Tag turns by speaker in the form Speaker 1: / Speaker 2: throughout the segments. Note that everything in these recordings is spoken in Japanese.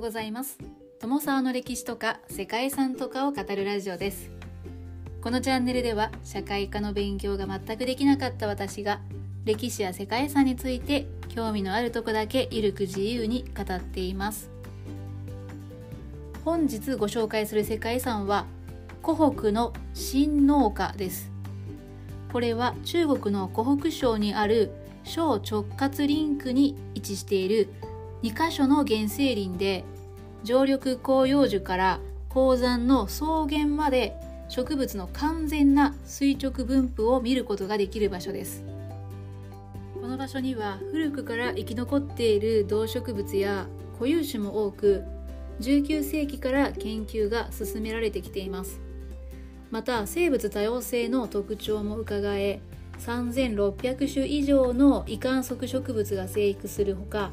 Speaker 1: うございます。友沢の歴史とか世界遺産とかを語るラジオです。このチャンネルでは社会科の勉強が全くできなかった私が歴史や世界遺産について興味のあるとこだけゆるく自由に語っています。本日ご紹介する世界遺産は湖北の新農家です。これは中国の湖北省にある小直轄リンクに位置している2カ所の原生林で常緑広葉樹から高山の草原まで植物の完全な垂直分布を見ることができる場所です。この場所には古くから生き残っている動植物や固有種も多く19世紀から研究が進められてきています。また生物多様性の特徴も伺え3600種以上の異観測植物が生育するほか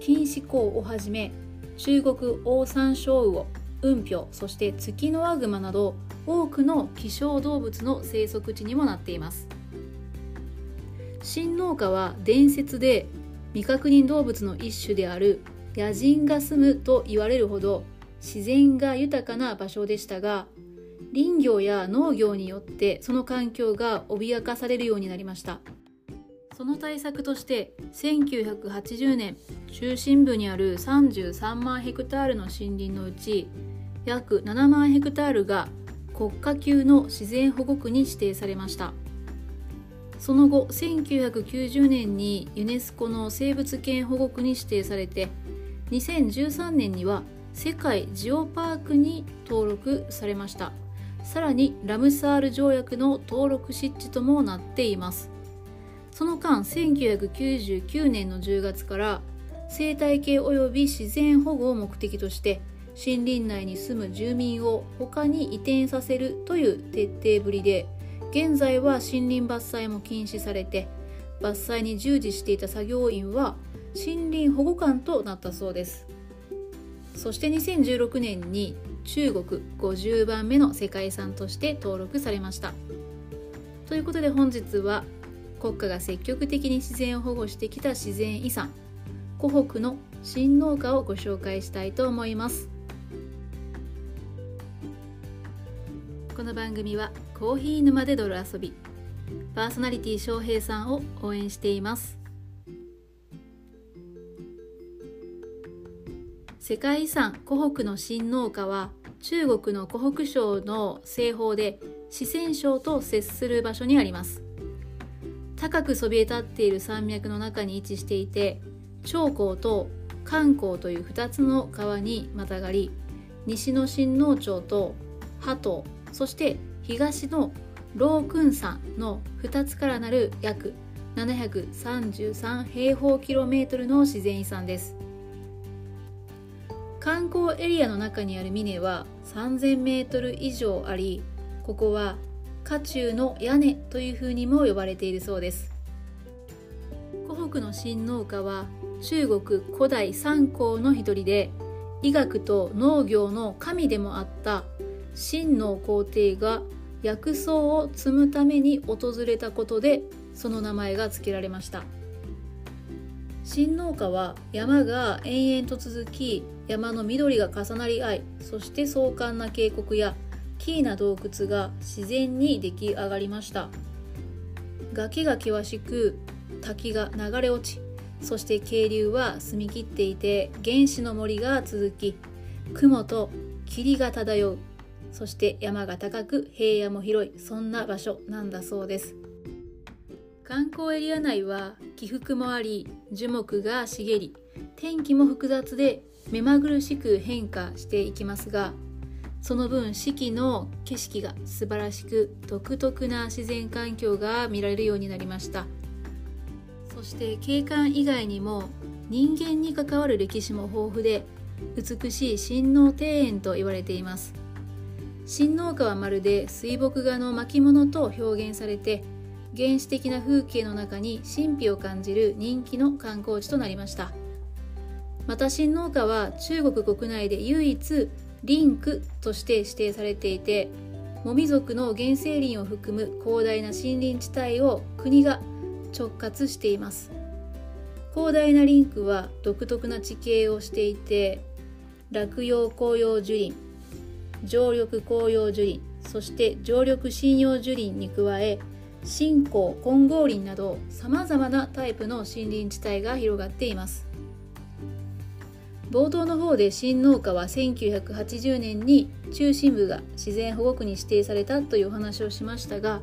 Speaker 1: 錦糸港をはじめ中国オオサンショウウオ雲氷そしてツキノワグマなど多くの希少動物の生息地にもなっています。新農家は伝説で未確認動物の一種である野人が住むと言われるほど自然が豊かな場所でしたが林業や農業によってその環境が脅かされるようになりました。その対策として1980年中心部にある33万ヘクタールの森林のうち約7万ヘクタールが国家級の自然保護区に指定されました。その後1990年にユネスコの生物圏保護区に指定されて2013年には世界ジオパークに登録されました。さらにラムサール条約の登録湿地ともなっています。その間1999年の10月から生態系及び自然保護を目的として森林内に住む住民を他に移転させるという徹底ぶりで現在は森林伐採も禁止されて伐採に従事していた作業員は森林保護官となったそうです。そして2016年に中国50番目の世界遺産として登録されました。ということで本日は国家が積極的に自然を保護してきた自然遺産湖北の新農家をご紹介したいと思います。この番組はコーヒー沼で泥遊びパーソナリティ翔平さんを応援しています。世界遺産湖北の新農家は中国の湖北省の西方で四川省と接する場所にあります。高くそびえ立っている山脈の中に位置していて長江と漢江という2つの川にまたがり西の新農町と波東そして東の老君山の2つからなる約733平方キロメートルの自然遺産です。観光エリアの中にある峰は3000メートル以上ありここは家中の屋根というふうにも呼ばれているそうです。湖北の新農家は中国古代三皇の一人で医学と農業の神でもあった秦の皇帝が薬草を摘むために訪れたことでその名前が付けられました。新農家は山が延々と続き山の緑が重なり合いそして壮観な渓谷やキーな洞窟が自然に出来上がりました。崖が険しく滝が流れ落ちそして渓流は澄み切っていて原始の森が続き雲と霧が漂うそして山が高く平野も広いそんな場所なんだそうです。観光エリア内は起伏もあり樹木が茂り天気も複雑で目まぐるしく変化していきますがその分四季の景色が素晴らしく独特な自然環境が見られるようになりました。そして景観以外にも人間に関わる歴史も豊富で美しい新農庭園と言われています。新農家はまるで水墨画の巻物と表現されて原始的な風景の中に神秘を感じる人気の観光地となりました。また新農家は中国国内で唯一リンクとして指定されていてモミ族の原生林を含む広大な森林地帯を国が直轄しています。広大なリンクは独特な地形をしていて落葉紅葉樹林常緑紅葉樹林そして常緑針葉樹林に加え新興金剛林などさまざまなタイプの森林地帯が広がっています。冒頭の方で新農家は1980年に中心部が自然保護区に指定されたというお話をしましたが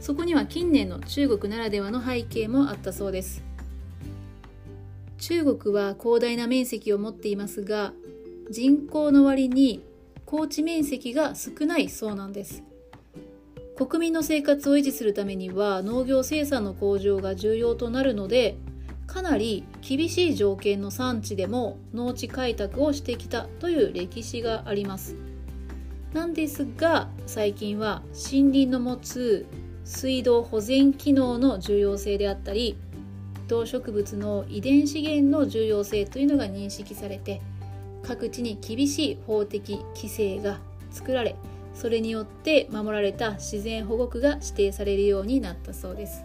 Speaker 1: そこには近年の中国ならではの背景もあったそうです。中国は広大な面積を持っていますが人口の割に高地面積が少ないそうなんです。国民の生活を維持するためには農業生産の向上が重要となるのでかなり厳しい条件の産地でも農地開拓をしてきたという歴史があります。なんですが最近は森林の持つ水道保全機能の重要性であったり動植物の遺伝資源の重要性というのが認識されて各地に厳しい法的規制が作られそれによって守られた自然保護区が指定されるようになったそうです。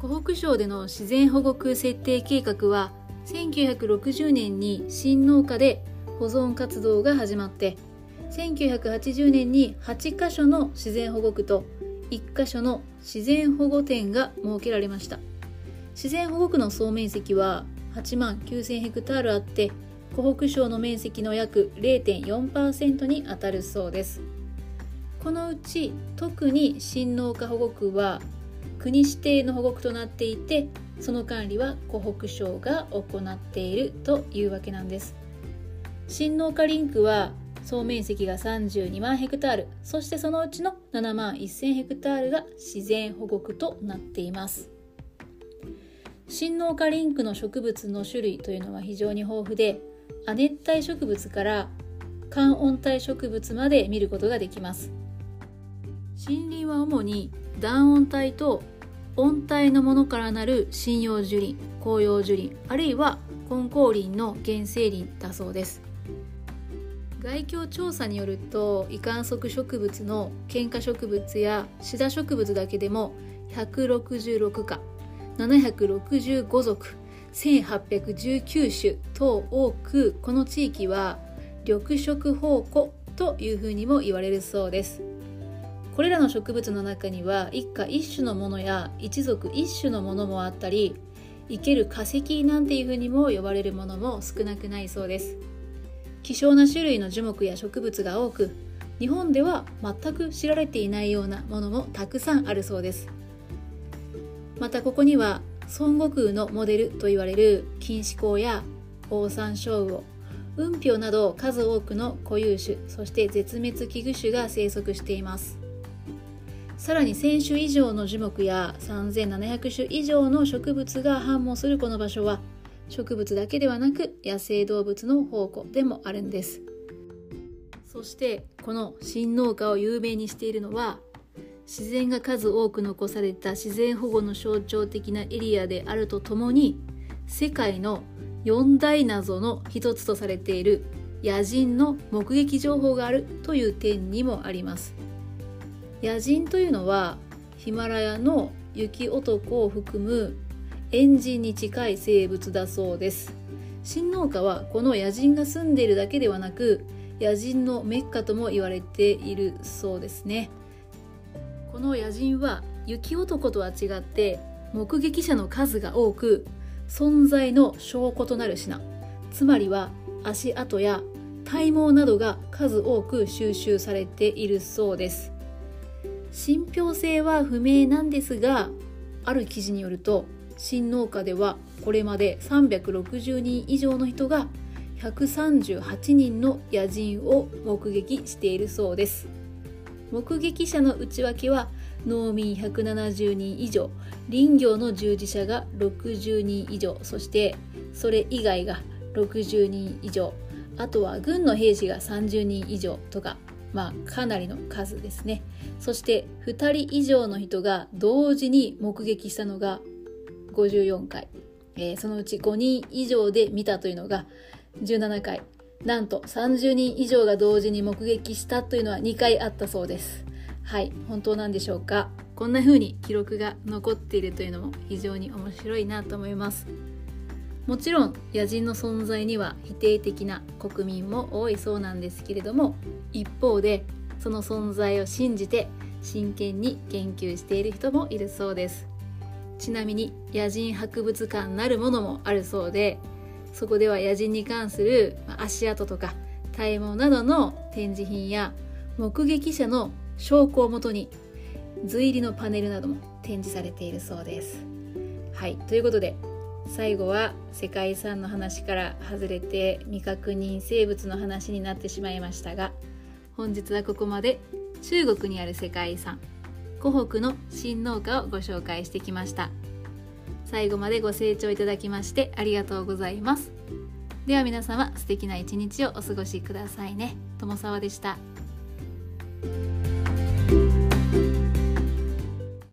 Speaker 1: 湖北省での自然保護区設定計画は1960年に新農家で保存活動が始まって1980年に8カ所の自然保護区と1カ所の自然保護点が設けられました。自然保護区の総面積は8万9000ヘクタールあって湖北省の面積の約0.4%にあたるそうです。このうち特に新農家保護区は国指定の保護区となっていてその管理は湖北省が行っているというわけなんです。新農家リンクは総面積が32万ヘクタールそしてそのうちの7万1000ヘクタールが自然保護区となっています。新農家リンクの植物の種類というのは非常に豊富で亜熱帯植物から寒温帯植物まで見ることができます。森林は主に暖温帯と温帯のものからなる針葉樹林紅葉樹林あるいは根高林の原生林だそうです。外境調査によると異観測植物の喧嘩植物やシダ植物だけでも166科765属1819種等多くこの地域は緑色宝庫というふうにも言われるそうです。これらの植物の中には一家一種のものや一族一種のものもあったり生ける化石なんていうふうにも呼ばれるものも少なくないそうです。希少な種類の樹木や植物が多く日本では全く知られていないようなものもたくさんあるそうです。またここには孫悟空のモデルと言われる金糸孔やオオサンショウウオ雲氷など数多くの固有種そして絶滅危惧種が生息しています。さらに1000種以上の樹木や3700種以上の植物が繁茂するこの場所は植物だけではなく野生動物の宝庫でもあるんです。そしてこの新農家を有名にしているのは自然が数多く残された自然保護の象徴的なエリアであるとともに世界の四大謎の一つとされている野人の目撃情報があるという点にもあります。野人というのはヒマラヤの雪男を含むエンジンに近い生物だそうです。新農家はこの野人が住んでいるだけではなく野人のメッカとも言われているそうですね。この野人は雪男とは違って目撃者の数が多く存在の証拠となる品。つまりは足跡や体毛などが数多く収集されているそうです。信憑性は不明なんですがある記事によると新農家ではこれまで360人以上の人が138人の野人を目撃しているそうです。目撃者の内訳は農民170人以上林業の従事者が60人以上そしてそれ以外が60人以上あとは軍の兵士が30人以上とかまあかなりの数ですね。そして2人以上の人が同時に目撃したのが54回、えー、そのうち5人以上で見たというのが17回。なんと30人以上が同時に目撃したというのは2回あったそうです。はい本当なんでしょうか。こんな風に記録が残っているというのも非常に面白いなと思います。もちろん野人の存在には否定的な国民も多いそうなんですけれども一方でその存在を信じて真剣に研究している人もいるそうですちなみに野人博物館なるものもあるそうでそこでは野人に関する足跡とか体毛などの展示品や目撃者の証拠をもとに図入りのパネルなども展示されているそうです。はいということで最後は世界遺産の話から外れて未確認生物の話になってしまいましたが本日はここまで中国にある世界遺産湖北の新農家をご紹介してきました。最後までご清聴いただきましてありがとうございます。では皆様素敵な一日をお過ごしくださいね。友沢でした。